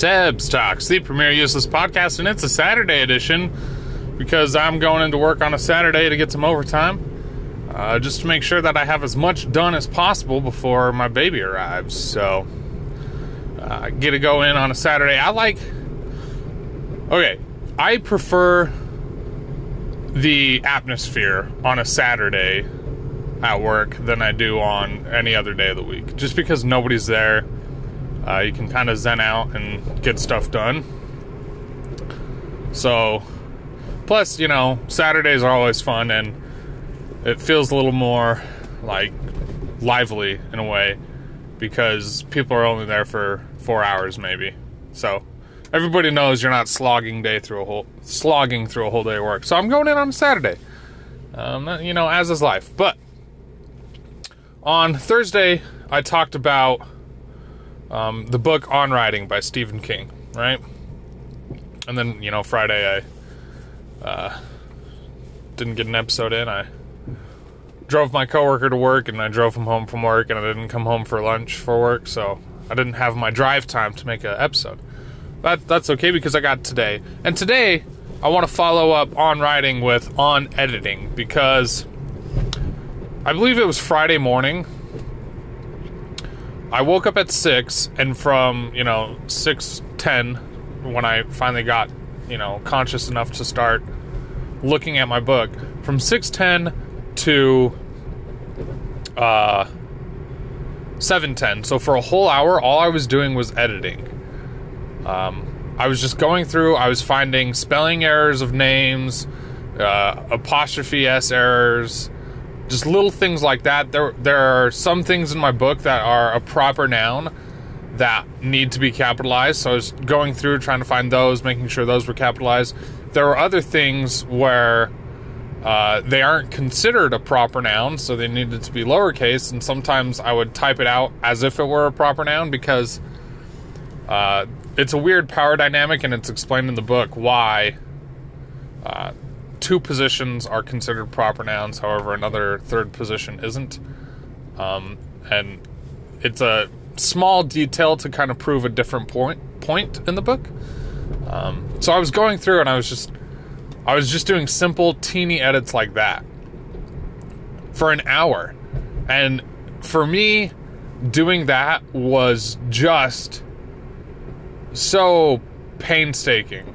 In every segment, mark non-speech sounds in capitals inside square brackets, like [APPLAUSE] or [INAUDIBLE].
Debs Talks, the premier useless podcast, and it's a Saturday edition because I'm going into work on a Saturday to get some overtime, uh, just to make sure that I have as much done as possible before my baby arrives. So, uh, I get to go in on a Saturday. I like, okay, I prefer the atmosphere on a Saturday at work than I do on any other day of the week, just because nobody's there uh, you can kind of zen out and get stuff done. So, plus, you know, Saturdays are always fun and it feels a little more like lively in a way because people are only there for four hours, maybe. So, everybody knows you're not slogging day through a whole slogging through a whole day of work. So I'm going in on Saturday. Um, you know, as is life. But on Thursday, I talked about um, the book On Writing by Stephen King, right? And then, you know, Friday I uh, didn't get an episode in. I drove my coworker to work and I drove him home from work and I didn't come home for lunch for work, so I didn't have my drive time to make an episode. But that's okay because I got today. And today I want to follow up on writing with on editing because I believe it was Friday morning I woke up at six, and from you know six ten, when I finally got you know conscious enough to start looking at my book, from six ten to uh seven ten. So for a whole hour, all I was doing was editing. Um, I was just going through. I was finding spelling errors of names, uh, apostrophe s errors just little things like that. There, there are some things in my book that are a proper noun that need to be capitalized. So I was going through trying to find those, making sure those were capitalized. There are other things where uh, they aren't considered a proper noun, so they needed to be lowercase. And sometimes I would type it out as if it were a proper noun because uh, it's a weird power dynamic, and it's explained in the book why uh, two positions are considered proper nouns, however, another third position isn't. Um, and it's a small detail to kind of prove a different point point in the book. Um, so I was going through and I was just I was just doing simple teeny edits like that for an hour. And for me doing that was just so painstaking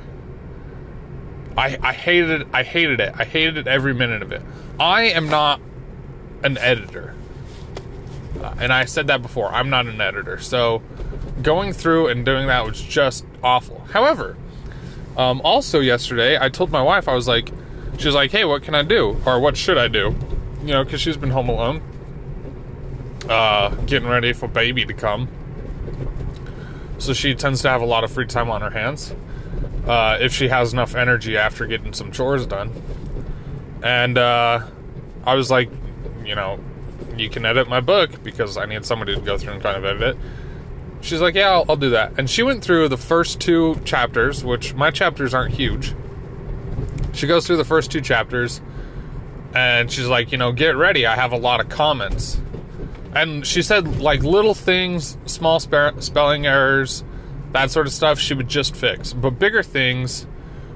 I, I hated it. I hated it. I hated it every minute of it. I am not an editor. Uh, and I said that before. I'm not an editor. So going through and doing that was just awful. However, um, also yesterday, I told my wife, I was like, she was like, hey, what can I do? Or what should I do? You know, because she's been home alone, uh, getting ready for baby to come. So she tends to have a lot of free time on her hands uh, if she has enough energy after getting some chores done. And uh, I was like, you know, you can edit my book because I need somebody to go through and kind of edit it. She's like, yeah, I'll, I'll do that. And she went through the first two chapters, which my chapters aren't huge. She goes through the first two chapters and she's like, you know, get ready. I have a lot of comments. And she said, like, little things, small spe- spelling errors, that sort of stuff she would just fix. But bigger things,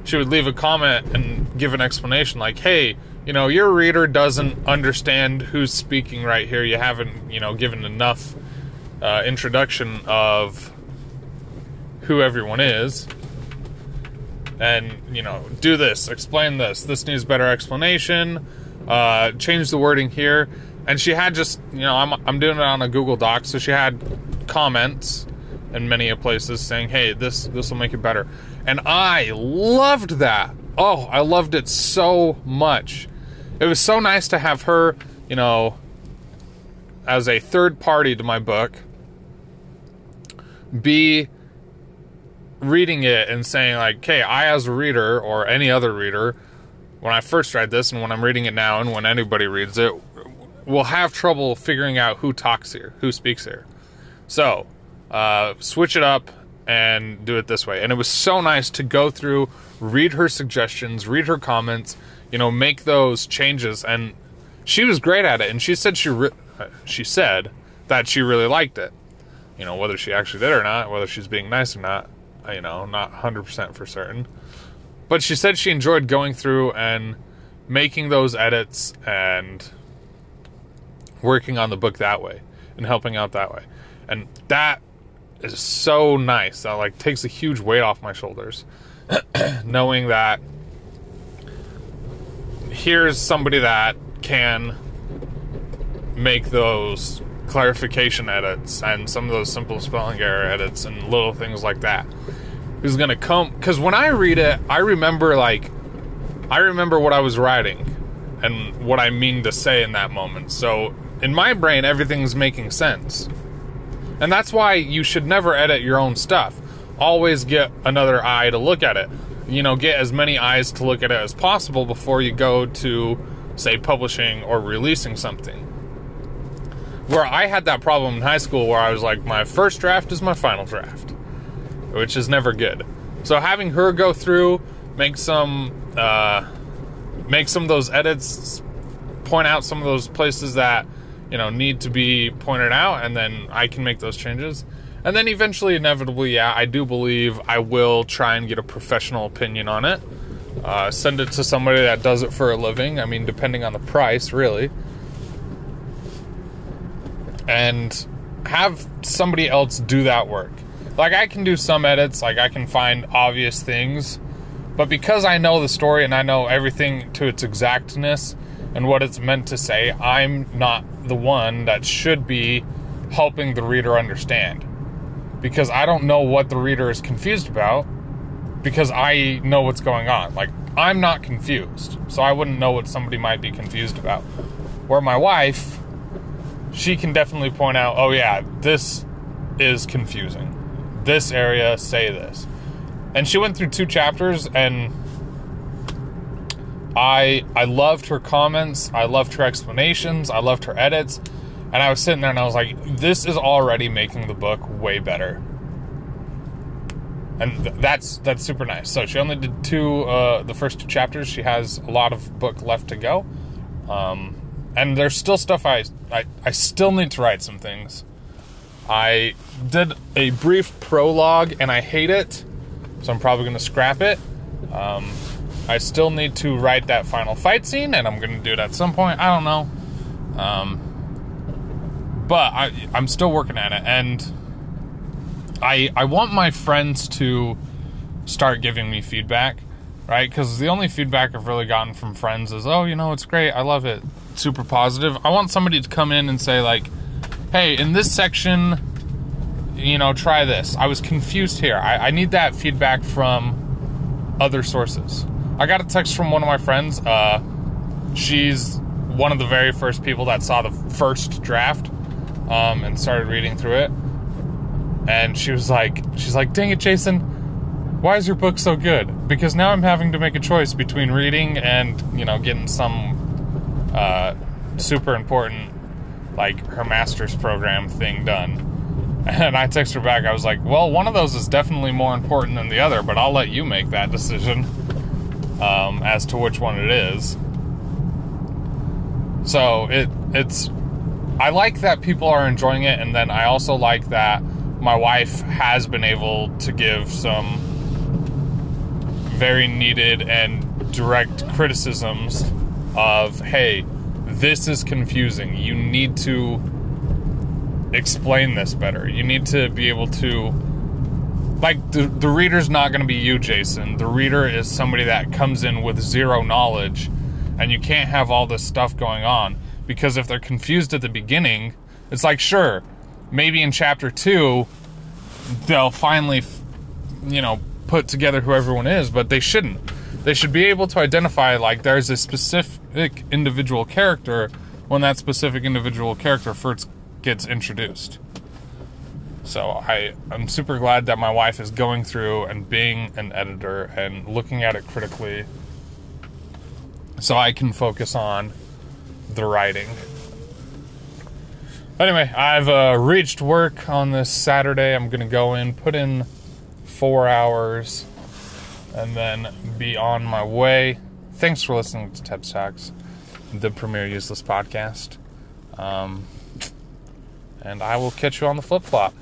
she would leave a comment and give an explanation like, hey, you know, your reader doesn't understand who's speaking right here. You haven't, you know, given enough uh, introduction of who everyone is. And, you know, do this, explain this. This needs better explanation. Uh, change the wording here. And she had just, you know, I'm, I'm doing it on a Google Doc, so she had comments in many places saying, "Hey, this this will make it better," and I loved that. Oh, I loved it so much. It was so nice to have her, you know, as a third party to my book, be reading it and saying like, "Hey, I as a reader or any other reader, when I first read this and when I'm reading it now and when anybody reads it, will have trouble figuring out who talks here, who speaks here." So, uh, switch it up and do it this way. And it was so nice to go through, read her suggestions, read her comments, you know, make those changes. And she was great at it. And she said she re- she said that she really liked it. You know, whether she actually did or not, whether she's being nice or not, you know, not 100% for certain. But she said she enjoyed going through and making those edits and working on the book that way and helping out that way. And that is so nice. That like takes a huge weight off my shoulders. [CLEARS THROAT] Knowing that here's somebody that can make those clarification edits and some of those simple spelling error edits and little things like that. Who's gonna come? Because when I read it, I remember like, I remember what I was writing and what I mean to say in that moment. So in my brain, everything's making sense. And that's why you should never edit your own stuff. Always get another eye to look at it. You know, get as many eyes to look at it as possible before you go to, say, publishing or releasing something. Where I had that problem in high school where I was like, my first draft is my final draft, which is never good. So having her go through, make some, uh, make some of those edits, point out some of those places that you know need to be pointed out and then i can make those changes. And then eventually inevitably yeah i do believe i will try and get a professional opinion on it. Uh, send it to somebody that does it for a living. I mean depending on the price really. And have somebody else do that work. Like i can do some edits. Like i can find obvious things. But because i know the story and i know everything to its exactness and what it's meant to say i'm not the one that should be helping the reader understand. Because I don't know what the reader is confused about because I know what's going on. Like, I'm not confused, so I wouldn't know what somebody might be confused about. Where my wife, she can definitely point out, oh, yeah, this is confusing. This area, say this. And she went through two chapters and I I loved her comments, I loved her explanations, I loved her edits, and I was sitting there and I was like, this is already making the book way better. And th- that's that's super nice. So she only did two, uh, the first two chapters. She has a lot of book left to go, um, and there's still stuff I, I I still need to write some things. I did a brief prologue and I hate it, so I'm probably going to scrap it. Um, I still need to write that final fight scene, and I'm going to do it at some point. I don't know. Um, but I, I'm still working at it, and I I want my friends to start giving me feedback, right? Because the only feedback I've really gotten from friends is, oh, you know, it's great, I love it, super positive. I want somebody to come in and say like, hey, in this section, you know, try this. I was confused here. I, I need that feedback from other sources. I got a text from one of my friends. Uh, she's one of the very first people that saw the first draft um, and started reading through it. And she was like, she's like, dang it, Jason, why is your book so good? Because now I'm having to make a choice between reading and, you know, getting some uh, super important, like her master's program thing done. [LAUGHS] And I texted her back, I was like, well, one of those is definitely more important than the other, but I'll let you make that decision um, as to which one it is. So it it's I like that people are enjoying it, and then I also like that my wife has been able to give some very needed and direct criticisms of hey this is confusing you need to explain this better you need to be able to like the, the reader's not going to be you jason. The reader is somebody that comes in with zero knowledge and you can't have all this stuff going on because if they're confused at the beginning it's like sure maybe in chapter two they'll finally you know put together who everyone is but they shouldn't. They should be able to identify like there's a specific individual character when that specific individual character first gets introduced so I, I'm super glad that my wife is going through and being an editor and looking at it critically so I can focus on the writing. Anyway, I've uh, reached work on this Saturday. I'm going to go in, put in four hours, and then be on my way. Thanks for listening to Tebs Talks, the premier useless podcast. Um, and I will catch you on the flip flop.